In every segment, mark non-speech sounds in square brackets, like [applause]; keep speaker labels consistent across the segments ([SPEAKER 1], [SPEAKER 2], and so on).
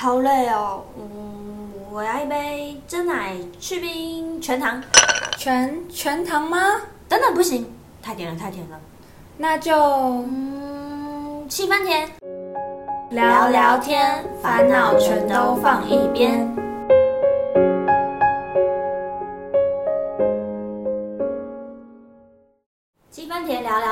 [SPEAKER 1] 好累哦。嗯，我要一杯真奶去冰全糖。
[SPEAKER 2] 全全糖吗？
[SPEAKER 1] 等等，不行，太甜了，太甜了。
[SPEAKER 2] 那就
[SPEAKER 1] 嗯，七分甜。
[SPEAKER 2] 聊聊天，烦恼全都放一边。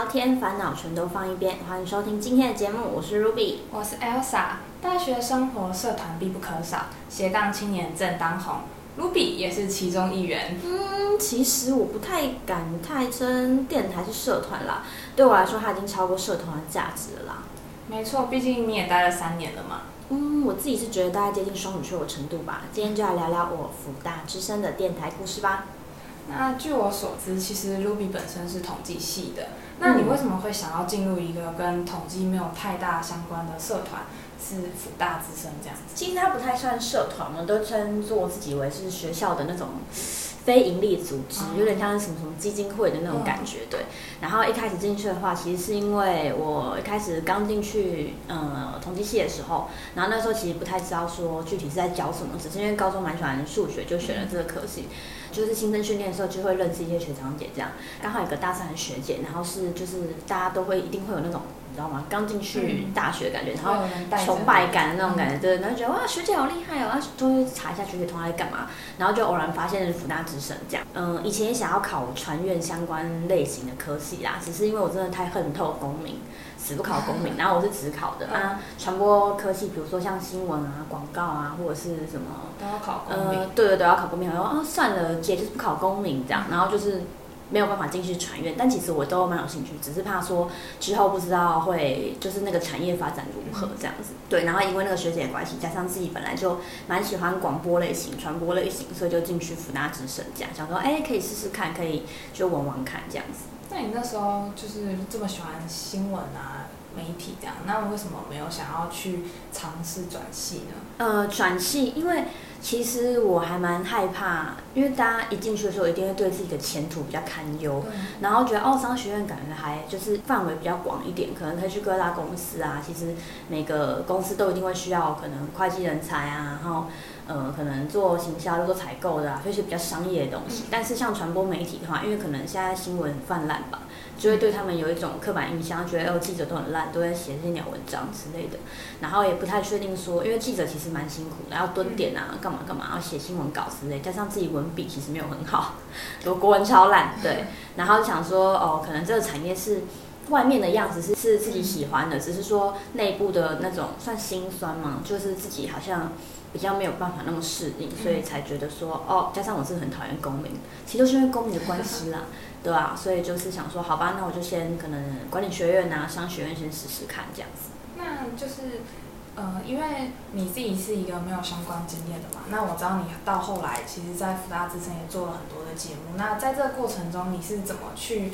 [SPEAKER 1] 天，烦恼全都放一边。欢迎收听今天的节目，我是 Ruby。
[SPEAKER 2] 我是 Elsa，大学生活社团必不可少，斜杠青年正当红，Ruby 也是其中一员。
[SPEAKER 1] 嗯，其实我不太敢太称电台是社团啦，对我来说，它已经超过社团的价值了啦。
[SPEAKER 2] 没错，毕竟你也待了三年了嘛。
[SPEAKER 1] 嗯，我自己是觉得大概接近双语缺口程度吧。今天就来聊聊我福大之声的电台故事吧。
[SPEAKER 2] 那据我所知，其实 Ruby 本身是统计系的。那你为什么会想要进入一个跟统计没有太大相关的社团，是辅大之声这样子？
[SPEAKER 1] 其实它不太算社团，我们都称作自己为是学校的那种非营利组织，有点像是什么什么基金会的那种感觉，对。然后一开始进去的话，其实是因为我一开始刚进去呃统计系的时候，然后那时候其实不太知道说具体是在教什么，只是因为高中蛮喜欢数学，就选了这个科系。就是新生训练的时候就会认识一些学长姐，这样刚好有个大三的学姐，然后是就是大家都会一定会有那种你知道吗？刚进去大学感觉，然后崇拜感的那种感觉，对，然后觉得哇学姐好厉害哦，啊都会查一下学姐通常在干嘛，然后就偶然发现是福大之声这样。嗯，以前也想要考传院相关类型的科系啦，只是因为我真的太恨透公民。死不考公民，然后我是只考的啊，传播科技，比如说像新闻啊、广告啊，或者是什么
[SPEAKER 2] 都要考公民。
[SPEAKER 1] 对对对，要考公民。然后啊，算了，姐就是不考公民这样，然后就是没有办法进去传院。但其实我都蛮有兴趣，只是怕说之后不知道会就是那个产业发展如何这样子。对，然后因为那个学姐的关系，加上自己本来就蛮喜欢广播类型、传播类型，所以就进去福大之声这样，想说哎可以试试看，可以就玩玩看这样子。
[SPEAKER 2] 那你那时候就是这么喜欢新闻啊？媒体这样，那为什么没有想要去尝试转系呢？
[SPEAKER 1] 呃，转系，因为其实我还蛮害怕，因为大家一进去的时候，一定会对自己的前途比较堪忧，然后觉得奥，商学院感觉还就是范围比较广一点，可能可以去各大公司啊。其实每个公司都一定会需要可能会计人才啊，然后呃，可能做行销、做采购的，就是比较商业的东西。但是像传播媒体的话，因为可能现在新闻泛滥吧。就会对他们有一种刻板印象，觉得哦记者都很烂，都在写这些鸟文章之类的，然后也不太确定说，因为记者其实蛮辛苦的，要蹲点啊，干嘛干嘛，要写新闻稿之类，加上自己文笔其实没有很好，我国文超烂，对，然后想说哦，可能这个产业是外面的样子是是自己喜欢的，只是说内部的那种算心酸嘛，就是自己好像比较没有办法那么适应，所以才觉得说哦，加上我是很讨厌公民，其实都是因为公民的关系啦。[laughs] 对啊，所以就是想说，好吧，那我就先可能管理学院啊、商学院先试试看这样子。
[SPEAKER 2] 那就是，呃，因为你自己是一个没有相关经验的嘛，那我知道你到后来其实，在福大之前也做了很多的节目。那在这个过程中，你是怎么去，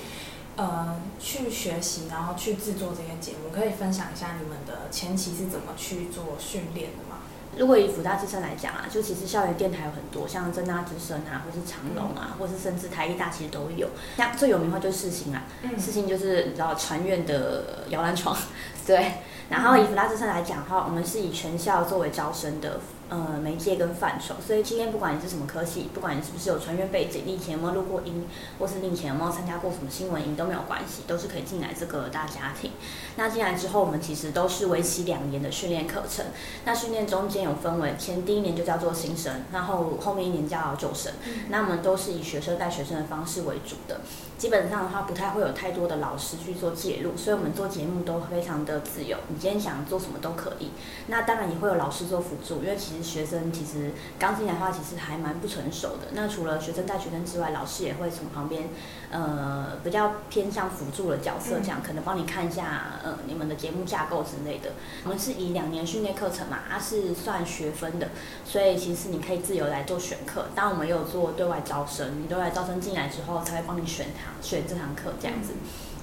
[SPEAKER 2] 呃，去学习，然后去制作这些节目？可以分享一下你们的前期是怎么去做训练的吗？
[SPEAKER 1] 如果以福大之声来讲啊，就其实校园电台有很多，像正大之声啊，或是长隆啊，或是甚至台艺大，其实都有。像最有名的话就是世新啊，世新就是你知道传院的摇篮床，[laughs] 对。然后以福大之声来讲的话，我们是以全校作为招生的。呃，媒介跟范畴，所以今天不管你是什么科系，不管你是不是有传院背景，你以前有没有录过音，或是你以前有没有参加过什么新闻营都没有关系，都是可以进来这个大家庭。那进来之后，我们其实都是为期两年的训练课程。那训练中间有分为，前第一年就叫做新生，然后后面一年叫旧生。那我们都是以学生带学生的方式为主的。基本上的话，不太会有太多的老师去做介入，所以我们做节目都非常的自由。你今天想做什么都可以。那当然也会有老师做辅助，因为其实学生其实刚进来的话，其实还蛮不成熟的。那除了学生带学生之外，老师也会从旁边，呃，比较偏向辅助的角色，这样可能帮你看一下，呃，你们的节目架构之类的。我们是以两年训练课程嘛，它是算学分的，所以其实你可以自由来做选课。当然我们有做对外招生，你对外招生进来之后，才会帮你选堂选这堂课这样子。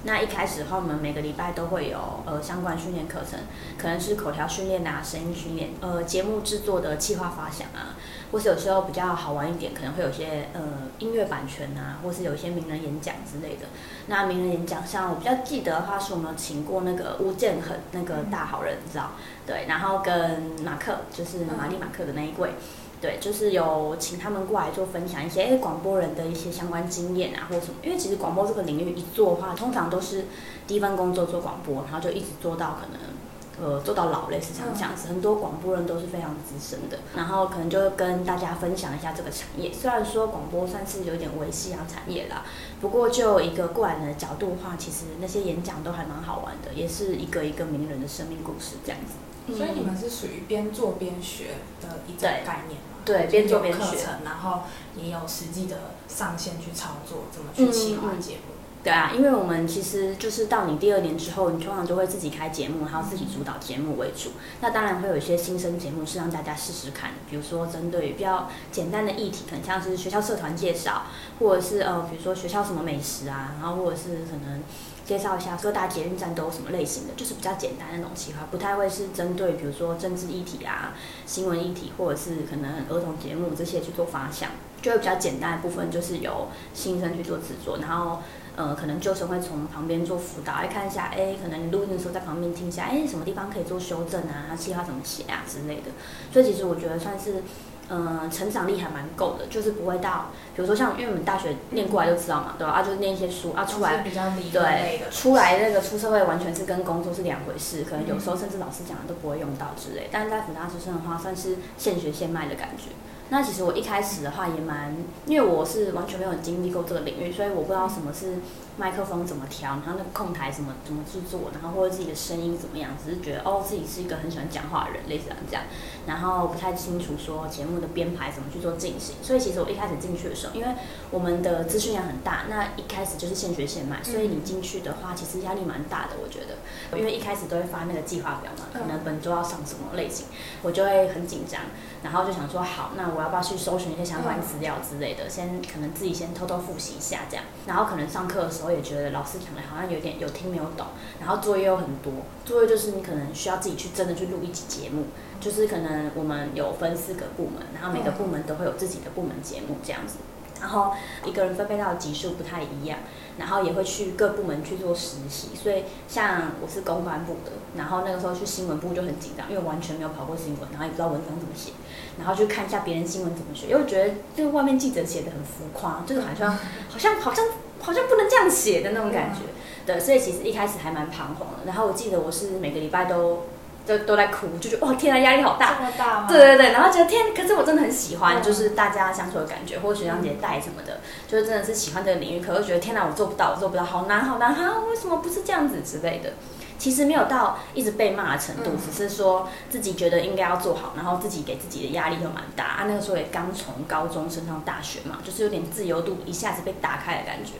[SPEAKER 1] 那一开始的话，我们每个礼拜都会有呃相关训练课程，可能是口条训练啊、声音训练、呃节目制作的企划发想啊，或是有时候比较好玩一点，可能会有些呃音乐版权啊，或是有一些名人演讲之类的。那名人演讲，像我比较记得的话，是我们请过那个吴建衡那个大好人，你知道？对，然后跟马克，就是玛丽马克的那一位。对，就是有请他们过来做分享一些哎广播人的一些相关经验啊，或者什么。因为其实广播这个领域一做的话，通常都是第一份工作做广播，然后就一直做到可能呃做到老类似像这样子。很多广播人都是非常资深的，然后可能就跟大家分享一下这个产业。虽然说广播算是有点维系啊产业啦，不过就一个过来人的角度的话，其实那些演讲都还蛮好玩的，也是一个一个名人的生命故事这样子。
[SPEAKER 2] 所以你们是属于边做边学的一种概念。
[SPEAKER 1] 对，边做边学，
[SPEAKER 2] 然后也有实际的上线去操作，怎么去企划节目。
[SPEAKER 1] 对啊，因为我们其实就是到你第二年之后，你通常都会自己开节目，还有自己主导节目为主。那当然会有一些新生节目是让大家试试看，比如说针对比较简单的议题，可能像是学校社团介绍，或者是呃，比如说学校什么美食啊，然后或者是可能。介绍一下各大捷运站都有什么类型的，就是比较简单的那种企划，不太会是针对比如说政治议题啊、新闻议题，或者是可能儿童节目这些去做发想，就会比较简单的部分就是由新生去做制作，然后呃可能旧生会从旁边做辅导，来看一下，哎，可能你录音的时候在旁边听一下，哎，什么地方可以做修正啊，企划怎么写啊之类的，所以其实我觉得算是。嗯，成长力还蛮够的，就是不会到，比如说像，因为我们大学念过来就知道嘛，对吧？啊，就是念一些书啊，出来对，出来那个出社会完全是跟工作是两回事，可能有时候甚至老师讲的都不会用到之类。但是在辅大之声的话，算是现学现卖的感觉。那其实我一开始的话也蛮，因为我是完全没有经历过这个领域，所以我不知道什么是麦克风怎么调，然后那个控台怎么怎么制作，然后或者自己的声音怎么样，只是觉得哦自己是一个很喜欢讲话的人，类似这样，然后不太清楚说节目的编排怎么去做进行。所以其实我一开始进去的时候，因为我们的资讯量很大，那一开始就是现学现卖，所以你进去的话其实压力蛮大的，我觉得，因为一开始都会发那个计划表嘛，可能本周要上什么类型，我就会很紧张。然后就想说好，那我要不要去搜寻一些相关资料之类的？先可能自己先偷偷复习一下这样。然后可能上课的时候我也觉得老师讲的好像有点有听没有懂。然后作业又很多，作业就是你可能需要自己去真的去录一集节目。就是可能我们有分四个部门，然后每个部门都会有自己的部门节目这样子。然后一个人分配到的级数不太一样，然后也会去各部门去做实习。所以像我是公关部的，然后那个时候去新闻部就很紧张，因为完全没有跑过新闻，然后也不知道文章怎么写，然后去看一下别人新闻怎么写，因为觉得这个外面记者写的很浮夸，就是好像好像好像好像不能这样写的那种感觉。对，所以其实一开始还蛮彷徨的。然后我记得我是每个礼拜都。都都在哭，就觉得哇天啊，压力好大。
[SPEAKER 2] 这么大吗？
[SPEAKER 1] 对对对，然后觉得天，可是我真的很喜欢，就是大家相处的感觉，或者学长姐带什么的，就是真的是喜欢这个领域。可是觉得天哪，我做不到，我做不到，好难好难哈，为什么不是这样子之类的？其实没有到一直被骂的程度，只是说自己觉得应该要做好，然后自己给自己的压力又蛮大啊。那个时候也刚从高中升上大学嘛，就是有点自由度一下子被打开的感觉。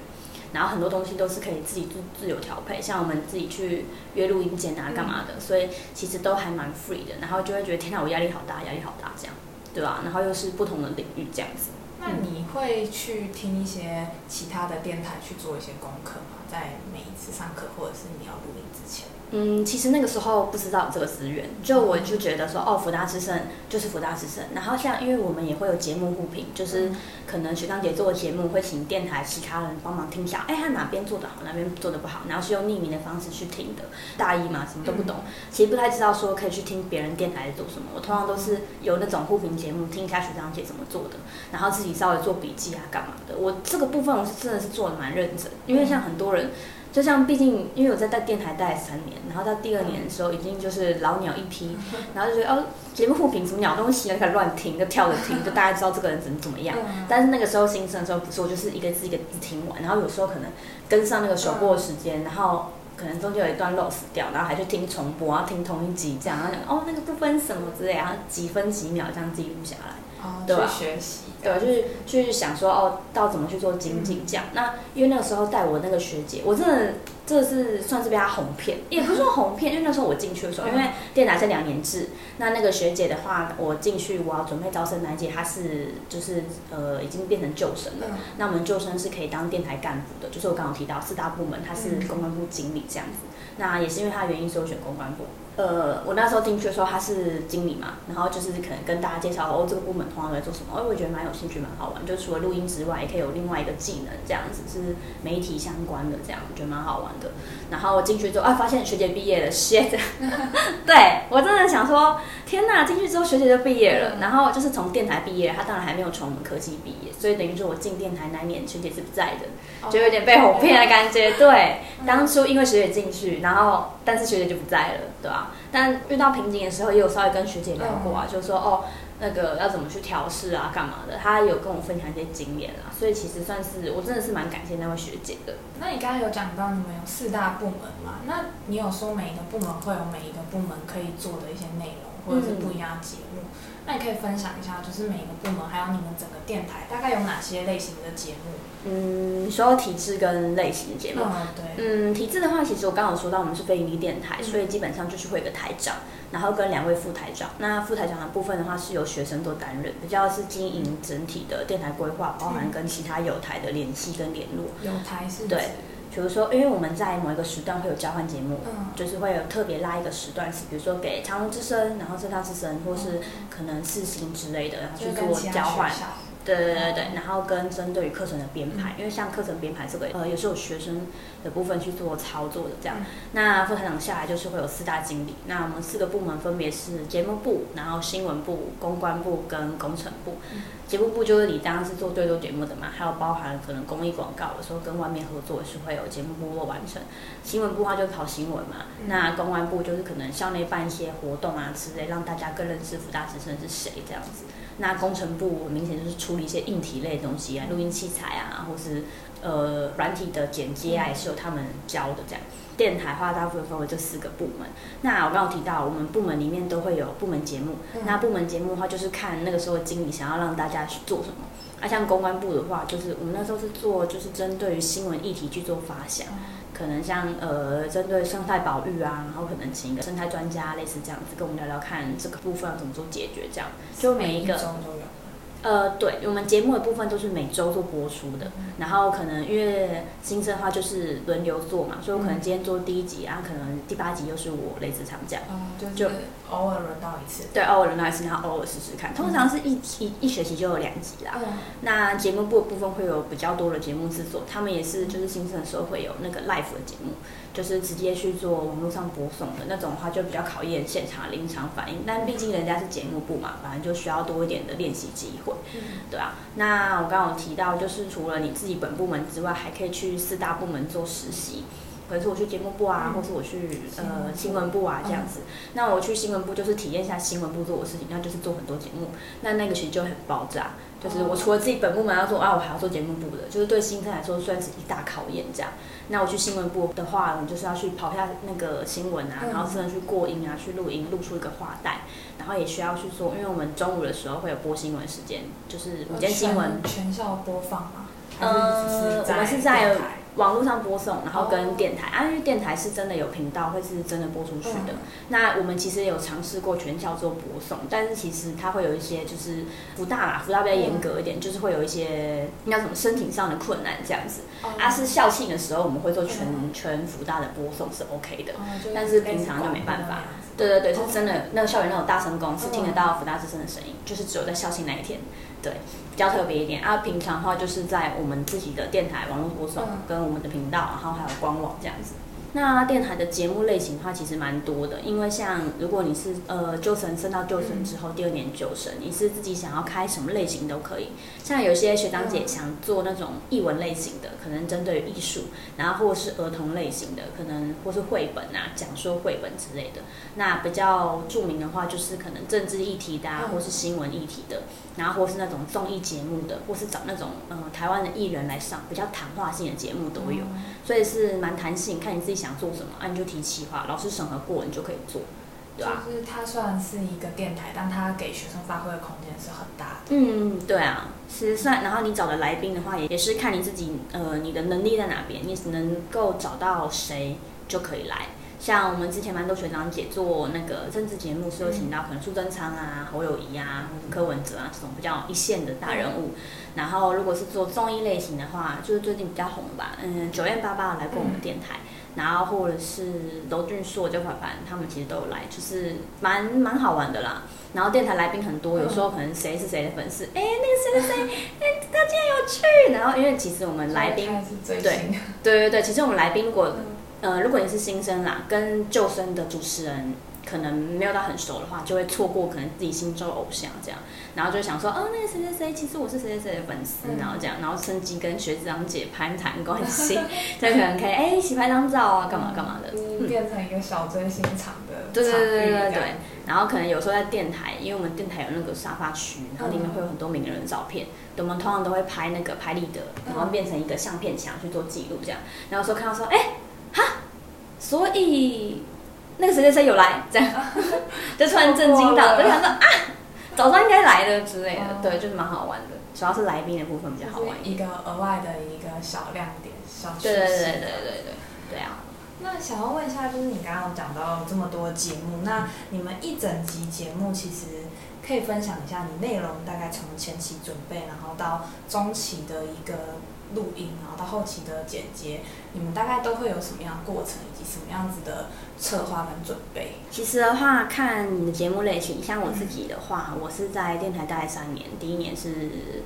[SPEAKER 1] 然后很多东西都是可以自己自自由调配，像我们自己去约录音间啊，干嘛的，所以其实都还蛮 free 的。然后就会觉得天哪，我压力好大，压力好大，这样，对吧？然后又是不同的领域这样子。
[SPEAKER 2] 那你会去听一些其他的电台去做一些功课吗？在每一次上课或者是你要录音之前？
[SPEAKER 1] 嗯，其实那个时候不知道这个资源，就我就觉得说，哦，福大之声就是福大之声。然后像，因为我们也会有节目互评，就是可能学长姐做的节目会请电台其他人帮忙听一下，哎，他哪边做的好，哪边做的不好，然后是用匿名的方式去听的。大一嘛，什么都不懂，其实不太知道说可以去听别人电台在做什么。我通常都是有那种互评节目，听一下学长姐怎么做的，然后自己稍微做笔记啊，干嘛的。我这个部分我是真的是做的蛮认真，因为像很多人。就像毕竟，因为我在在电台待了三年，然后到第二年的时候，已经就是老鸟一批，然后就觉得哦，节目互评什么鸟东西，就开始乱听，就跳着听，就大家知道这个人怎么怎么样。但是那个时候新生的时候，不是我就是一个字一个字听完，然后有时候可能跟上那个首播的时间，然后可能中间有一段 loss 掉，然后还去听重播，然后听同一集这样，然后想哦那个部分什么之类，然后几分几秒这样记录下来，哦
[SPEAKER 2] 对吧？学习。
[SPEAKER 1] 对，就是去想说哦，到怎么去做精进这样。那因为那个时候带我那个学姐，我真的这是算是被她哄骗，也不是说哄骗，因为那时候我进去的时候，因为电台是两年制，那那个学姐的话，我进去我要准备招生那届，她是就是呃已经变成救生了。那我们救生是可以当电台干部的，就是我刚刚提到四大部门，她是公关部经理这样子。那也是因为她原因，所以我选公关部。呃，我那时候进去的时候，他是经理嘛，然后就是可能跟大家介绍哦，这个部门通常在做什么，哦，我觉得蛮有兴趣，蛮好玩。就除了录音之外，也可以有另外一个技能，这样子是媒体相关的，这样我觉得蛮好玩的。然后进去之后，啊，发现学姐毕业了，shit！[laughs] 对我真的想说，天哪，进去之后学姐就毕业了，然后就是从电台毕业，她当然还没有从我们科技毕业，所以等于说我进电台那年学姐是不在的，就有点被哄骗的感觉。对，当初因为学姐进去，然后但是学姐就不在了，对吧？但遇到瓶颈的时候，也有稍微跟学姐聊过啊，就是说哦，那个要怎么去调试啊，干嘛的？她有跟我分享一些经验啊，所以其实算是我真的是蛮感谢那位学姐的。
[SPEAKER 2] 那你刚刚有讲到你们有四大部门嘛？那你有说每一个部门会有每一个部门可以做的一些内容，或者是不一样的节目？那你可以分享一下，就是每一个部门还有你们整个电台大概有哪些类型的节目？
[SPEAKER 1] 嗯，说体制跟类型的节目。
[SPEAKER 2] 嗯，对。
[SPEAKER 1] 嗯，体制的话，其实我刚刚有说到，我们是非盈利电台，所以基本上就是会有个台长，然后跟两位副台长。那副台长的部分的话，是由学生做担任，比较是经营整体的电台规划，包含跟其他有台的联系跟联络。
[SPEAKER 2] 有台是？
[SPEAKER 1] 对。比如说，因为我们在某一个时段会有交换节目，就是会有特别拉一个时段，是比如说给长隆之声，然后浙大之声，或是可能四星之类的，然后去做交换。对对对对，然后跟针对于课程的编排，因为像课程编排这个，呃，也是有学生的部分去做操作的这样。那副台长下来就是会有四大经理，那我们四个部门分别是节目部，然后新闻部、公关部跟工程部。节目部就是你当然是做最多节目的嘛，还有包含可能公益广告的时候跟外面合作是会有节目部落完成。新闻部的话就跑新闻嘛，那公关部就是可能校内办一些活动啊之类，让大家更认识福大之声是谁这样子。那工程部明显就是出处理一些硬体类的东西啊，录音器材啊，或是呃软体的剪接啊，也是由他们教的这样。电台话大部分分为这四个部门。那我刚刚提到，我们部门里面都会有部门节目。那部门节目的话，就是看那个时候经理想要让大家去做什么。啊，像公关部的话，就是我们那时候是做，就是针对于新闻议题去做发想。可能像呃，针对生态保育啊，然后可能请一个生态专家，类似这样子，跟我们聊聊看这个部分要怎么做解决，这样就每一个。呃，对我们节目的部分都是每周做播出的，然后可能因为新生的话就是轮流做嘛，所以我可能今天做第一集，然后可能第八集又是我类似长这样，
[SPEAKER 2] 就偶尔轮到一次，
[SPEAKER 1] 对，偶尔轮到一次，然后偶尔试试看，通常是一一一学期就有两集啦。那节目部的部分会有比较多的节目制作，他们也是就是新生的时候会有那个 live 的节目。就是直接去做网络上播送的那种的话，就比较考验现场临场反应。但毕竟人家是节目部嘛，反正就需要多一点的练习机会，对啊。那我刚刚有提到，就是除了你自己本部门之外，还可以去四大部门做实习。可是我去节目部啊，或是我去呃新闻部啊这样子。那我去新闻部就是体验一下新闻部做的事情，那就是做很多节目。那那个其实就很爆炸，就是我除了自己本部门要做啊，我还要做节目部的，就是对新生来说算是一大考验这样。那我去新闻部的话，我就是要去跑下那个新闻啊，然后甚至去过音啊，去录音，录出一个话带，然后也需要去做，因为我们中午的时候会有播新闻时间，就是午间新闻
[SPEAKER 2] 全校播放吗？
[SPEAKER 1] 呃，我们是在。网络上播送，然后跟电台，啊，因为电台是真的有频道，会是真的播出去的。那我们其实有尝试过全校做播送，但是其实它会有一些就是福大啦，福大比较严格一点，就是会有一些应该什么申请上的困难这样子。啊，是校庆的时候我们会做全全福大的播送是 OK 的，但是平常就没办法。对对对，是真的，那个校园那种大声公是听得到福大之声的声音，就是只有在校庆那一天。对，比较特别一点啊。平常的话，就是在我们自己的电台网络播送，跟我们的频道，然后还有官网这样子。那电台的节目类型的话，其实蛮多的。因为像如果你是呃旧生升到旧生之后，第二年旧生，你是自己想要开什么类型都可以。像有些学长姐想做那种译文类型的，可能针对艺术，然后或是儿童类型的，可能或是绘本啊，讲说绘本之类的。那比较著名的话，就是可能政治议题的，啊或是新闻议题的，然后或是那种综艺节目的，或是找那种嗯台湾的艺人来上，比较谈话性的节目都有。所以是蛮弹性，看你自己想做什么，啊，你就提企划，老师审核过，你就可以做。对吧？
[SPEAKER 2] 就是它虽然是一个电台，但它给学生发挥的空间是很大的。
[SPEAKER 1] 嗯，对啊，是算，然后你找的来宾的话，也也是看你自己，呃，你的能力在哪边，你能够找到谁就可以来。像我们之前蛮多学长姐做那个政治节目，是有请到可能苏贞昌啊、侯友谊啊、柯文哲啊这种比较一线的大人物。然后如果是做综艺类型的话，就是最近比较红吧，嗯，九燕八八来过我们电台，然后或者是娄俊硕、焦凡凡，他们其实都有来，就是蛮蛮好玩的啦。然后电台来宾很多，有时候可能谁是谁的粉丝，哎，那个谁谁谁，哎，他竟然有去。然后因为其实我们来宾，
[SPEAKER 2] 对
[SPEAKER 1] 对对对，其实我们来宾如果。呃，如果你是新生啦，跟旧生的主持人可能没有到很熟的话，就会错过可能自己心中的偶像这样，然后就想说，哦，那个谁谁谁，其实我是谁谁谁的粉丝，然后这样，然后趁机跟学长姐攀谈关系，[laughs] 就可能可以哎一起拍张照啊，干嘛干嘛的，
[SPEAKER 2] 变成一个小追星场的
[SPEAKER 1] 对对对对对对，然后可能有时候在电台，因为我们电台有那个沙发区，然后里面会有很多名人的照片，我们通常都会拍那个拍立得，然后变成一个相片墙去做记录这样，然后说看到说，哎。哈，所以那个谁谁谁有来，这样 [laughs] 就突然震惊到，就想说啊，早上应该来的之类的，对，就是蛮好玩的。主要是来宾的部分比较好玩，
[SPEAKER 2] 一个额外的一个小亮点，小
[SPEAKER 1] 对对对对对对对啊。
[SPEAKER 2] 那想要问一下，就是你刚刚讲到这么多节目，那你们一整集节目其实可以分享一下，你内容大概从前期准备，然后到中期的一个。录音，然后到后期的剪接，你们大概都会有什么样过程，以及什么样子的策划跟准备？
[SPEAKER 1] 其实的话，看你的节目类型，像我自己的话，我是在电台待三年，第一年是。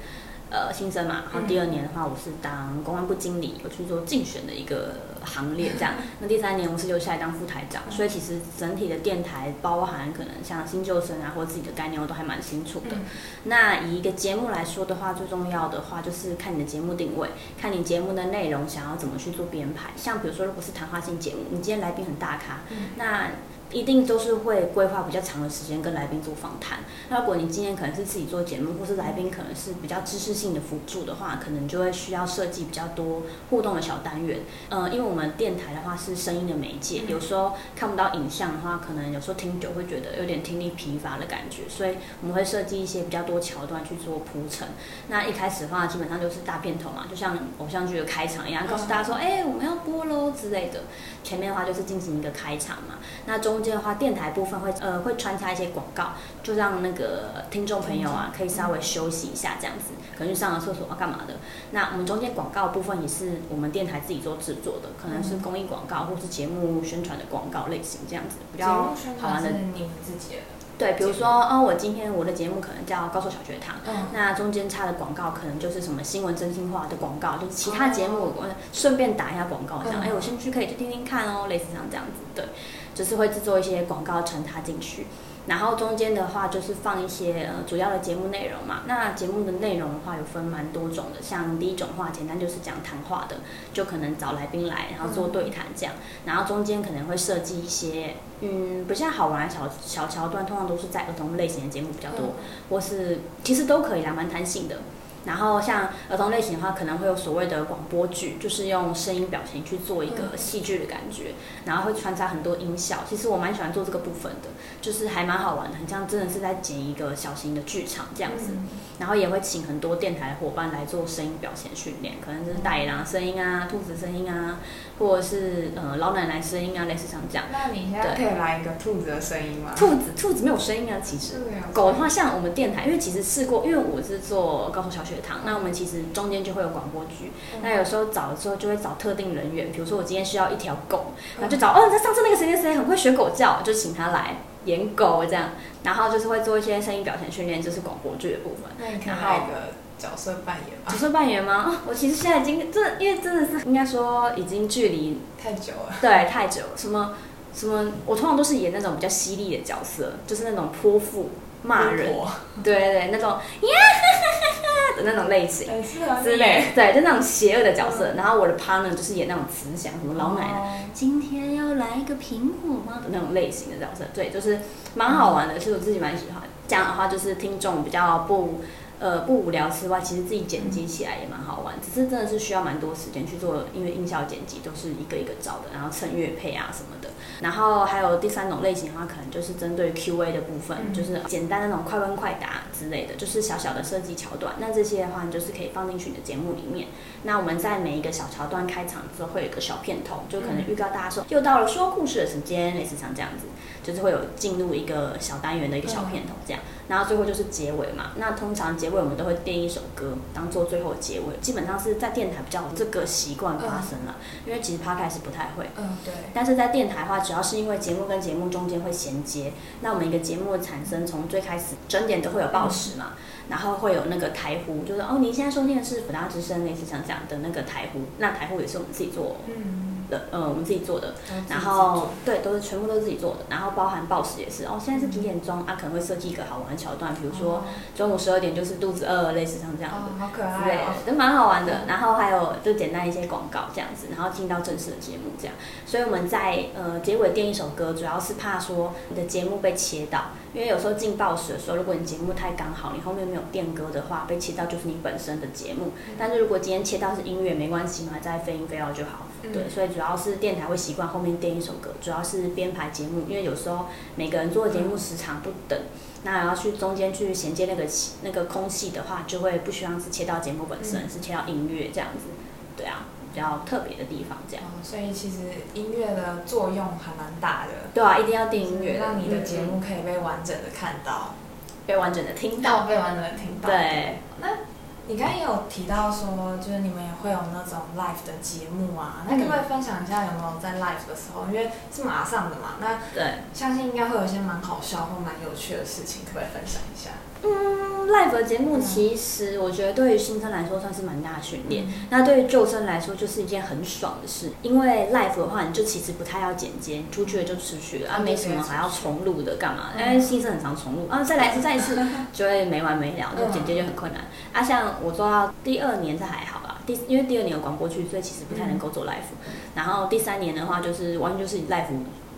[SPEAKER 1] 呃，新生嘛，然后第二年的话，我是当公安部经理，我去做竞选的一个行列，这样。那第三年我是留下来当副台长，所以其实整体的电台包含可能像新旧生啊，或者自己的概念，我都还蛮清楚的。那以一个节目来说的话，最重要的话就是看你的节目定位，看你节目的内容想要怎么去做编排。像比如说，如果是谈话性节目，你今天来宾很大咖，那。一定都是会规划比较长的时间跟来宾做访谈。那如果你今天可能是自己做节目，或是来宾可能是比较知识性的辅助的话，可能就会需要设计比较多互动的小单元。嗯，因为我们电台的话是声音的媒介，有时候看不到影像的话，可能有时候听久会觉得有点听力疲乏的感觉，所以我们会设计一些比较多桥段去做铺陈。那一开始的话，基本上就是大片头嘛，就像偶像剧的开场一样，告诉大家说：“哎，我们要播喽”之类的。前面的话就是进行一个开场嘛，那中间的话，电台部分会呃会穿插一些广告，就让那个听众朋友啊可以稍微休息一下这样子，可能去上个厕所啊干嘛的。那我们中间广告部分也是我们电台自己做制作的，可能是公益广告或是节目宣传的广告类型这样子，比较好玩的。
[SPEAKER 2] 你们自己的。
[SPEAKER 1] 对，比如说，哦，我今天我的节目可能叫高手小学堂，那中间插的广告可能就是什么新闻真心话的广告，就是其他节目我顺便打一下广告，这样，哎，我先去可以去听听看哦，类似像这样子，对，就是会制作一些广告穿插进去。然后中间的话就是放一些呃主要的节目内容嘛。那节目的内容的话有分蛮多种的，像第一种话简单就是讲谈话的，就可能找来宾来，然后做对谈这样。然后中间可能会设计一些嗯不像好玩的小小桥段，通常都是在儿童类型的节目比较多，或是其实都可以啦，蛮弹性的。然后像儿童类型的话，可能会有所谓的广播剧，就是用声音表情去做一个戏剧的感觉，然后会穿插很多音效。其实我蛮喜欢做这个部分的，就是还蛮好玩的，很像真的是在剪一个小型的剧场这样子。然后也会请很多电台伙伴来做声音表情训练，可能就是大野狼声音啊、兔子声音啊，或者是呃老奶奶声音啊，类似像这样。
[SPEAKER 2] 那你现在可以来一个兔子的声音吗？
[SPEAKER 1] 兔子，兔子没有声音啊，其实。狗的话，像我们电台，因为其实试过，因为我是做高中小学。堂，那我们其实中间就会有广播剧，那有时候找的时候就会找特定人员，比如说我今天需要一条狗，然后就找哦，在上次那个谁谁谁很会学狗叫，就请他来演狗这样，然后就是会做一些声音表现训练，就是广播剧的部分。
[SPEAKER 2] 那你可以来个角色扮演吗？
[SPEAKER 1] 角色扮演吗？我其实现在已经这，因为真的是应该说已经距离
[SPEAKER 2] 太久了，
[SPEAKER 1] 对，太久了。什么什么，我通常都是演那种比较犀利的角色，就是那种泼妇骂人，对对，那种呀。[laughs] 的那种类型之类，对，就那种邪恶的角色。然后我的 partner 就是演那种慈祥，什么老奶奶，今天要来一个苹果吗的那种类型的角色。对，就是蛮好玩的，其实我自己蛮喜欢。这样的话，就是听众比较不呃不无聊之外，其实自己剪辑起来也蛮好玩。只是真的是需要蛮多时间去做，因为音效剪辑都是一个一个找的，然后衬乐配啊什么的。然后还有第三种类型的话，可能就是针对 Q&A 的部分，就是简单那种快问快答之类的，就是小小的设计桥段。那这些的话，你就是可以放进去你的节目里面。那我们在每一个小桥段开场之后，会有一个小片头，就可能预告大家说又到了说故事的时间，类似像这样子，就是会有进入一个小单元的一个小片头这样。然后最后就是结尾嘛。那通常结尾我们都会垫一首歌当做最后的结尾，基本上是在电台比较这个习惯发生了，因为其实 Podcast 不太会。
[SPEAKER 2] 嗯，对。
[SPEAKER 1] 但是在电台的话，主要是因为节目跟节目中间会衔接，那我们一个节目的产生从最开始整点都会有报时嘛，然后会有那个台呼，就是哦，您现在收听的是福大之声，类似像这样的那个台呼，那台呼也是我们自己做。嗯。的呃，我们自己做的，然后对，都是全部都是自己做的，然后包含报时也是哦。现在是几点钟啊？可能会设计一个好玩的桥段，比如说中午十二点就是肚子饿，类似像这样子，
[SPEAKER 2] 好可爱哦，
[SPEAKER 1] 都蛮好玩的。然后还有就简单一些广告这样子，然后进到正式的节目这样。所以我们在呃结尾垫一首歌，主要是怕说你的节目被切到，因为有时候进报时的时候，如果你节目太刚好，你后面没有垫歌的话，被切到就是你本身的节目。但是如果今天切到是音乐，没关系嘛，再飞音飞 out 就好。对，所以主要是电台会习惯后面垫一首歌，主要是编排节目，因为有时候每个人做的节目时长不等，那要去中间去衔接那个那个空隙的话，就会不希望是切到节目本身，是切到音乐这样子。对啊，比较特别的地方这样。
[SPEAKER 2] 所以其实音乐的作用还蛮大的。
[SPEAKER 1] 对啊，一定要订音乐，
[SPEAKER 2] 让你的节目可以被完整的看到，
[SPEAKER 1] 被完整的听到，
[SPEAKER 2] 被完整的听到。
[SPEAKER 1] 对，
[SPEAKER 2] 那。你刚刚也有提到说，就是你们也会有那种 live 的节目啊，那可不可以分享一下有没有在 live 的时候，因为是马上的嘛，那
[SPEAKER 1] 对，
[SPEAKER 2] 相信应该会有一些蛮好笑或蛮有趣的事情，可不可以分享一下？
[SPEAKER 1] 嗯，live 的节目其实我觉得对于新生来说算是蛮大的训练，那对于旧生来说就是一件很爽的事，因为 live 的话你就其实不太要剪接，出去了就出去了啊，没什么还要重录的干嘛？因为新生很常重录啊，再来一次再一次 [laughs] 就会没完没了，就剪接就很困难啊。像我做到第二年是还好啦，第因为第二年有广播剧，所以其实不太能够做 live，然后第三年的话就是完全就是 live。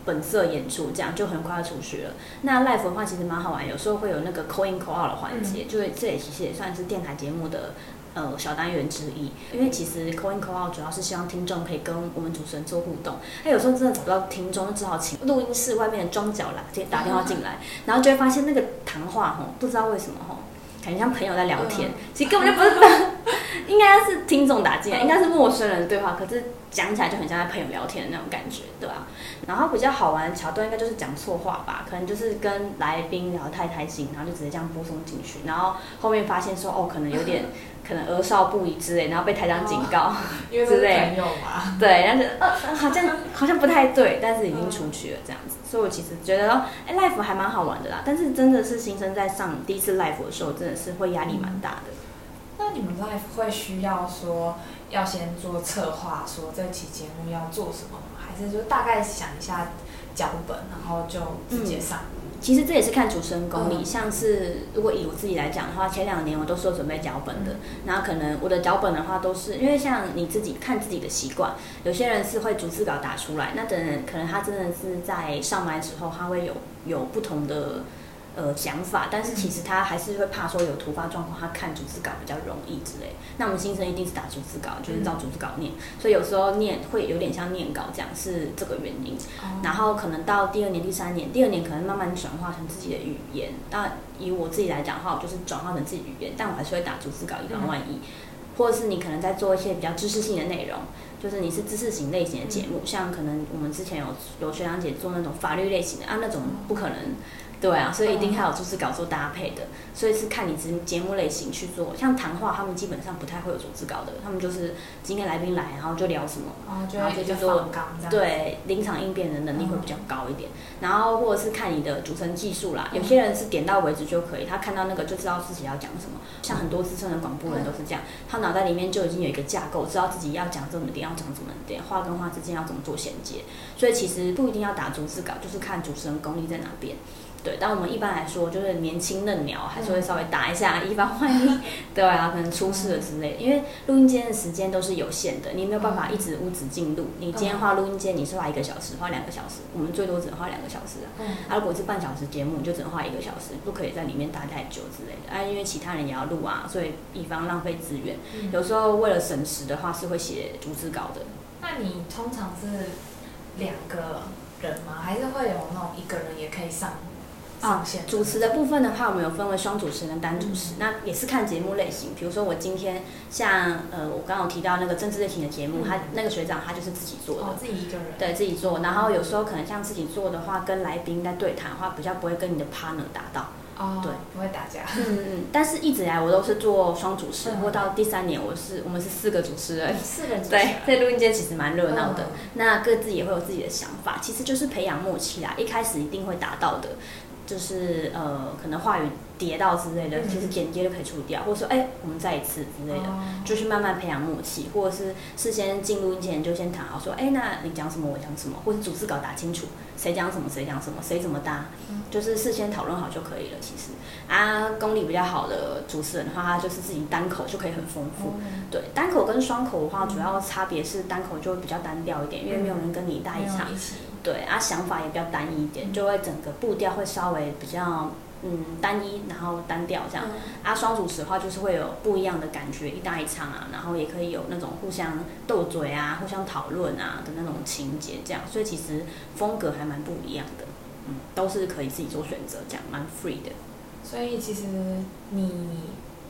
[SPEAKER 1] 本色演出这样就很快要出去了。那 live 的话其实蛮好玩，有时候会有那个 call in call out 的环节，就是这也其实也算是电台节目的呃小单元之一。因为其实 call in call out 主要是希望听众可以跟我们主持人做互动。他有时候真的找不到听众，只好请录音室外面的庄脚来接打电话进来，[laughs] 然后就会发现那个谈话吼，不知道为什么吼，感觉像朋友在聊天，其实根本就不是，[laughs] 应该是听众打进来，应该是陌生人的对话，可是讲起来就很像在朋友聊天的那种感觉，对吧？然后比较好玩的桥段应该就是讲错话吧，可能就是跟来宾聊太开心，然后就直接这样播送进去，然后后面发现说哦，可能有点 [laughs] 可能额少不宜之类，然后被台长警告 [laughs] 之类，对，但是呃好像 [laughs] 好像不太对，但是已经出去了这样子，所以我其实觉得哎 life 还蛮好玩的啦，但是真的是新生在上第一次 life 的时候，真的是会压力蛮大的。
[SPEAKER 2] 那你们 life 会需要说要先做策划，说这期节目要做什么？还是就大概想一下脚本，然后就直接上。
[SPEAKER 1] 其实这也是看主持人功力。像是如果以我自己来讲的话，前两年我都是有准备脚本的。那可能我的脚本的话，都是因为像你自己看自己的习惯，有些人是会逐字稿打出来。那等可能他真的是在上麦之后，他会有有不同的。呃，想法，但是其实他还是会怕说有突发状况，他看逐字稿比较容易之类。那我们新生一定是打逐字稿，就是照逐字稿念，所以有时候念会有点像念稿这样，是这个原因。然后可能到第二年、第三年，第二年可能慢慢转化成自己的语言。那以我自己来讲的话，我就是转化成自己语言，但我还是会打逐字稿，以防万一。或者是你可能在做一些比较知识性的内容，就是你是知识型类型的节目，像可能我们之前有有学长姐做那种法律类型的啊，那种不可能。对啊，所以一定还有主持稿做搭配的，所以是看你节节目类型去做。像谈话，他们基本上不太会有逐字稿的，他们就是今天来宾来，然后就聊什么，
[SPEAKER 2] 然后就就做
[SPEAKER 1] 对临场应变的能力会比较高一点。然后或者是看你的主持人技术啦，有些人是点到为止就可以，他看到那个就知道自己要讲什么。像很多资深的广播人都是这样，他脑袋里面就已经有一个架构，知道自己要讲这么点，要讲怎么点，话跟话之间要怎么做衔接。所以其实不一定要打逐字稿，就是看主持人功力在哪边。对，但我们一般来说，就是年轻嫩鸟还是会稍微打一下，以防万一，对啊，可能出事了之类的。因为录音间的时间都是有限的，你没有办法一直无止境录。你今天画录音间，你是画一个小时，画两个小时，我们最多只能画两个小时啊。啊，如果是半小时节目，你就只能画一个小时，不可以在里面待太久之类的。啊，因为其他人也要录啊，所以以防浪费资源，有时候为了省时的话，是会写逐字稿的。
[SPEAKER 2] 那你通常是两个人吗？还是会有那种一个人也可以上？
[SPEAKER 1] 啊，主持的部分的话，我们有分为双主持跟单主持，那也是看节目类型。比如说我今天像呃，我刚刚有提到那个政治类型的节目，他那个学长他就是自己做的，
[SPEAKER 2] 自己一个人，
[SPEAKER 1] 对自己做。然后有时候可能像自己做的话，跟来宾在对谈的话，比较不会跟你的 partner 打到。
[SPEAKER 2] 哦，对，不会打架。
[SPEAKER 1] 嗯嗯，但是一直以来我都是做双主持，不过到第三年我是我们是四个主持人，
[SPEAKER 2] 四个人
[SPEAKER 1] 对，在录音间其实蛮热闹的。那各自也会有自己的想法，其实就是培养默契啦。一开始一定会达到的。就是呃，可能话语跌到之类的，其实剪接就可以处理掉，或者说哎，我们再一次之类的，就是慢慢培养默契，或者是事先进录音前就先谈好，说哎，那你讲什么我讲什么，或者主持稿打清楚，谁讲什么谁讲什么，谁怎么搭，就是事先讨论好就可以了。其实啊，功力比较好的主持人的话，他就是自己单口就可以很丰富。对，单口跟双口的话，主要差别是单口就会比较单调一点，因为没有人跟你搭一场。对啊，想法也比较单一一点，就会整个步调会稍微比较嗯单一，然后单调这样。啊，双主持的话就是会有不一样的感觉，一搭一唱啊，然后也可以有那种互相斗嘴啊、互相讨论啊的那种情节这样。所以其实风格还蛮不一样的，嗯，都是可以自己做选择，这样蛮 free 的。
[SPEAKER 2] 所以其实你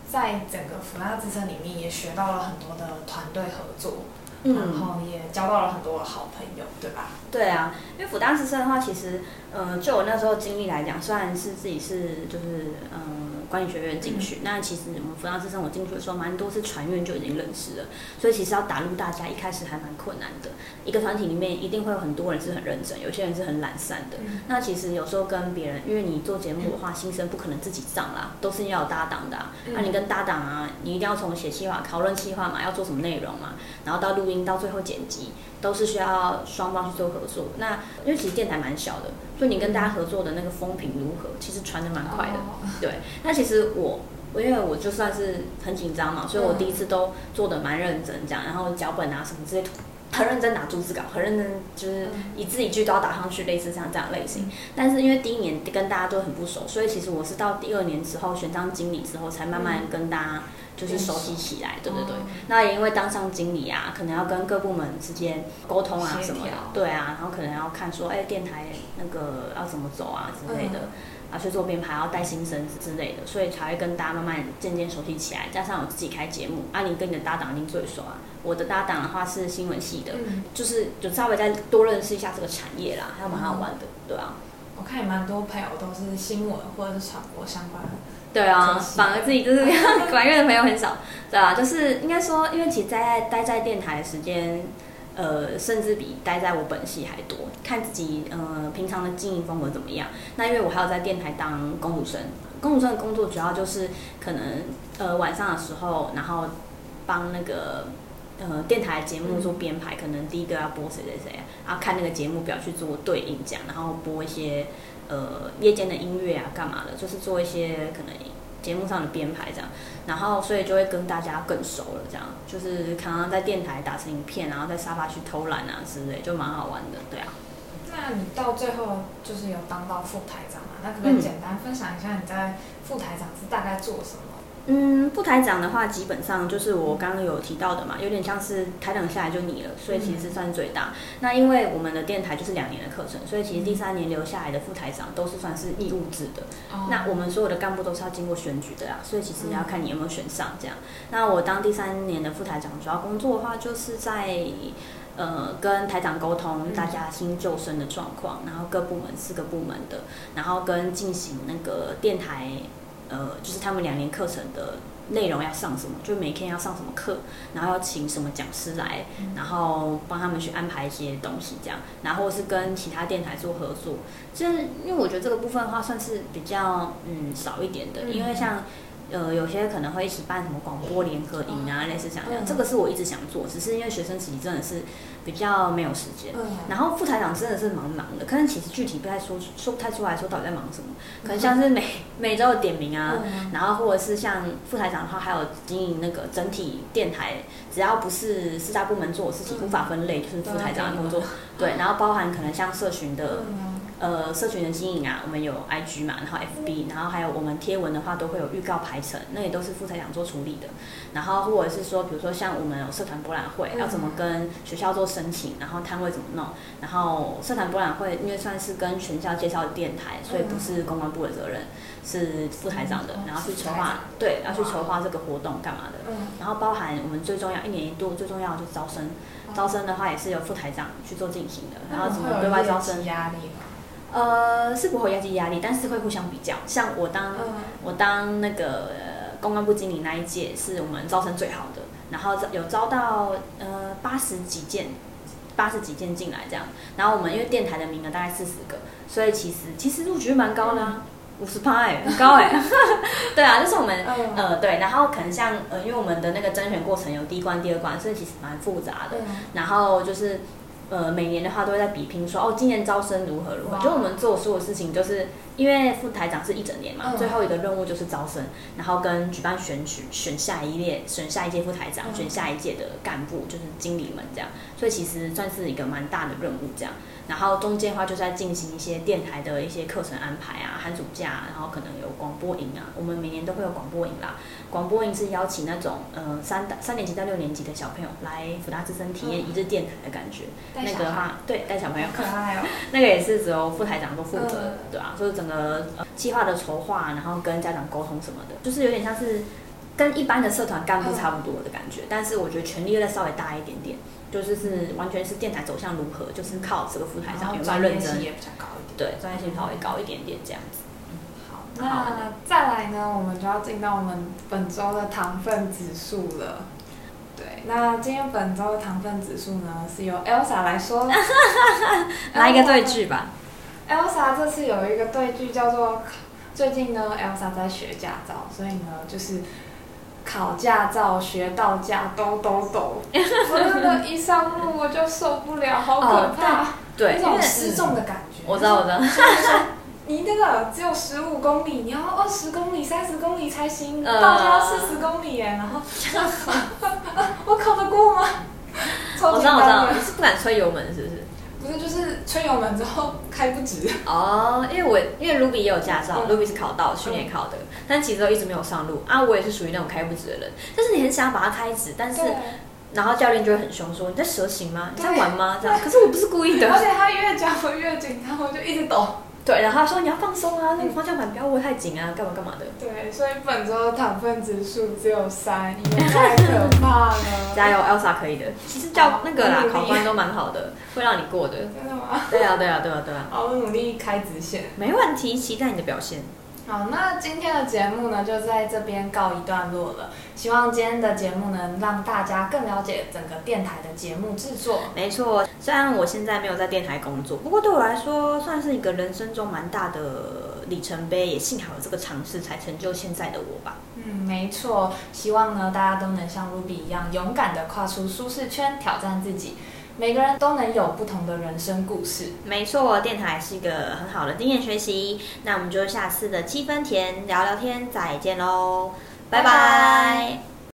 [SPEAKER 2] 在整个福大之声里面也学到了很多的团队合作。然后也交到了很多好朋友，对吧？
[SPEAKER 1] 对啊，因为辅大师生的话，其实，嗯，就我那时候经历来讲，虽然是自己是就是，嗯。管理学院进去，那其实我们福大之声我进去的时候，蛮多是船员就已经认识了，所以其实要打入大家一开始还蛮困难的。一个团体里面一定会有很多人是很认真，有些人是很懒散的。那其实有时候跟别人，因为你做节目的话，新生不可能自己上啦，都是要有搭档的。那你跟搭档啊，你一定要从写计划、讨论计划嘛，要做什么内容嘛，然后到录音到最后剪辑，都是需要双方去做合作。那因为其实电台蛮小的。所以你跟大家合作的那个风评如何？其实传的蛮快的，对。那其实我，我因为我就算是很紧张嘛，所以我第一次都做的蛮认真，这样，然后脚本啊什么之类，很认真打逐字稿，很认真，就是一字一句都要打上去，类似像这样类型。但是因为第一年跟大家都很不熟，所以其实我是到第二年之后选当经理之后，才慢慢跟大家。就是熟悉起来，对对对。那也因为当上经理啊，可能要跟各部门之间沟通啊什么的，对啊，然后可能要看说，哎，电台那个要怎么走啊之类的，啊，去做编排，要带新生之类的，所以才会跟大家慢慢渐渐熟悉起来。加上我自己开节目，啊，你跟你的搭档一定最熟啊。我的搭档的话是新闻系的，就是就稍微再多认识一下这个产业啦，还蛮好玩的，对啊。
[SPEAKER 2] 我看也蛮多朋友都是新闻或者是传播相关的。
[SPEAKER 1] 对啊，反而自己就是 [laughs] 管乐的朋友很少，对啊，就是应该说，因为其实在待在电台的时间，呃，甚至比待在我本系还多。看自己呃平常的经营风格怎么样。那因为我还要在电台当公读生，公读生的工作主要就是可能呃晚上的时候，然后帮那个呃电台节目做编排，可能第一个要播谁谁谁，然后看那个节目表去做对应讲，然后播一些。呃，夜间的音乐啊，干嘛的？就是做一些可能节目上的编排这样，然后所以就会跟大家更熟了，这样就是常常在电台打成一片，然后在沙发去偷懒啊之类，就蛮好玩的，对啊。
[SPEAKER 2] 那你到最后就是有当到副台长嘛？那可不可以简单分享一下你在副台长是大概做什么？
[SPEAKER 1] 嗯，副台长的话，基本上就是我刚刚有提到的嘛，有点像是台长下来就你了，所以其实是算最大。那因为我们的电台就是两年的课程，所以其实第三年留下来的副台长都是算是义务制的。那我们所有的干部都是要经过选举的啦，所以其实要看你有没有选上这样。那我当第三年的副台长，主要工作的话就是在呃跟台长沟通大家新旧生的状况，然后各部门四个部门的，然后跟进行那个电台。呃，就是他们两年课程的内容要上什么，就每天要上什么课，然后要请什么讲师来，然后帮他们去安排一些东西，这样，然后是跟其他电台做合作。就是因为我觉得这个部分的话，算是比较嗯少一点的，因为像呃，有些可能会一起办什么广播联合营啊，类似这样
[SPEAKER 2] 嗯
[SPEAKER 1] 这个是我一直想做，只是因为学生时期真的是比较没有时间。
[SPEAKER 2] 嗯，
[SPEAKER 1] 然后副台长真的是蛮忙的，可能其实具体不太说说不太出来说到底在忙什么，可能像是每每周的点名啊，
[SPEAKER 2] 嗯
[SPEAKER 1] 然后或者是像副台长的话，还有经营那个整体电台，只要不是四大部门做的事情，
[SPEAKER 2] 嗯
[SPEAKER 1] 无法分类，就是副台长的工作。对，然后包含可能像社群的
[SPEAKER 2] 嗯
[SPEAKER 1] 呃社群的经营啊，我们有 IG 嘛，然后 FB，然后还有我们贴文的话都会有预告排程，那也都是副台长做处理的。然后或者是说，比如说像我们有社团博览会，
[SPEAKER 2] 嗯。
[SPEAKER 1] 要怎么跟学校做申请，然后摊位怎么弄，然后社团博览会因为算是跟全校介绍的电台，所以不是公关部的责任，是副台长的
[SPEAKER 2] 嗯，
[SPEAKER 1] 然后去筹划，对，要去筹划这个活动干嘛的。
[SPEAKER 2] 嗯，
[SPEAKER 1] 然后包含我们最重要一年一度最重要的就是招生，招生的话也是由副台长去做进行的，然后怎么对外招生，
[SPEAKER 2] 压力吗？
[SPEAKER 1] 呃，是不会有业绩压力，但是会互相比较。像我当
[SPEAKER 2] 嗯
[SPEAKER 1] 我当那个呃公关部经理那一届是我们招生最好的，然后有招到呃八十几件，八十几件进来这样。然后我们因为电台的名额大概四十个，所以其实其实录取率蛮高的、啊，五十趴哎，很高哎、[laughs] 对啊，就是我们
[SPEAKER 2] 嗯
[SPEAKER 1] 呃对，然后可能像呃因为我们的那个甄选过程有第一关、第二关，所以其实蛮复杂的。
[SPEAKER 2] 嗯
[SPEAKER 1] 然后就是呃每年的话都会在比拼说哦今年招生如何如何，
[SPEAKER 2] 哇。
[SPEAKER 1] 就我们做所有事情就是因为副台长是一整年嘛，
[SPEAKER 2] 嗯。
[SPEAKER 1] 最后一个任务就是招生，然后跟举办选举，选下一列，选下一届副台长，
[SPEAKER 2] 嗯。
[SPEAKER 1] 选下一届的干部，就是经理们这样，所以其实算是一个蛮大的任务这样。然后中间的话就在进行一些电台的一些课程安排啊，寒暑假，然后可能有广播营啊，我们每年都会有广播营啦。广播营是邀请那种呃三三年级到六年级的小朋友来福大之声体验一日电台的感觉。那个的话，对，带小朋友
[SPEAKER 2] 好，可爱哦。[laughs]
[SPEAKER 1] 那个也是只有副台长都负责，
[SPEAKER 2] 嗯
[SPEAKER 1] 对啊，就是整个呃计划的筹划，然后跟家长沟通什么的，就是有点像是跟一般的社团干部差不多的感觉，但是我觉得权力又再稍微大一点点，就是是完全是电台走向如何，就是靠这个副台上有没有
[SPEAKER 2] 后专
[SPEAKER 1] 认真，
[SPEAKER 2] 业性也比较高一点。
[SPEAKER 1] 对，专业性稍微高一点点这样子。
[SPEAKER 2] 好，那再来呢，我们就要进到我们本周的糖分指数了。对，那今天本周的糖分指数呢，是由 Elsa 来说。[laughs]
[SPEAKER 1] 来一个对句吧。
[SPEAKER 2] Elsa 这次有一个对句叫做，最近呢，Elsa 在学驾照，所以呢，就是考驾照学到驾抖抖抖，我真的，一上路我就受不了，好可
[SPEAKER 1] 哦
[SPEAKER 2] 怕，
[SPEAKER 1] 对，
[SPEAKER 2] 那种失重的感觉。
[SPEAKER 1] 我知道，我知道。
[SPEAKER 2] 你那个只有十五公里，你要二十公里、三十公里才行，
[SPEAKER 1] 呃
[SPEAKER 2] 到家要四十公里耶，然后 [laughs] [laughs] 我考得过吗？超
[SPEAKER 1] 我知道，我知道，你是不敢吹油门是不是？
[SPEAKER 2] 不是就是吹油门之后开不直。
[SPEAKER 1] 哦，因为我因为 Ruby 也有驾照、
[SPEAKER 2] 嗯
[SPEAKER 1] r u b y 是考到去年考的，但其实都一直没有上路啊。我也是属于那种开不直的人，但是你很想把它开直，但是，然后教练就会很凶说你在蛇行吗？你在玩吗？这样，可是我不是故意的。
[SPEAKER 2] 而且他越讲我越紧张，我就一直抖。
[SPEAKER 1] 对，然后他说你要放松啊，那个方向盘不要握太紧啊，干嘛干嘛的。
[SPEAKER 2] 对，所以本周的糖分指数只有三，因为太可怕了。[laughs]
[SPEAKER 1] 加油，Elsa 可以的。其实
[SPEAKER 2] 叫
[SPEAKER 1] 那个啦考官都蛮好的，会让你过的。[laughs]
[SPEAKER 2] 真的吗？
[SPEAKER 1] 对啊，对啊，对啊，对啊，
[SPEAKER 2] 好，我努力开直线。
[SPEAKER 1] 没问题，期待你的表现。
[SPEAKER 2] 好，那今天的节目呢，就在这边告一段落了。希望今天的节目能让大家更了解整个电台的节目制作。
[SPEAKER 1] 没错，虽然我现在没有在电台工作，不过对我来说算是一个人生中蛮大的里程碑，也幸好有这个尝试，才成就现在的我吧。
[SPEAKER 2] 嗯，没错。希望呢，大家都能像 Ruby 一样，勇敢的跨出舒适圈，挑战自己。每个人都能有不同的人生故事。
[SPEAKER 1] 没错，电台是一个很好的经验学习。那我们就下次的七分甜聊聊天再见喽，拜
[SPEAKER 2] 拜拜
[SPEAKER 1] 拜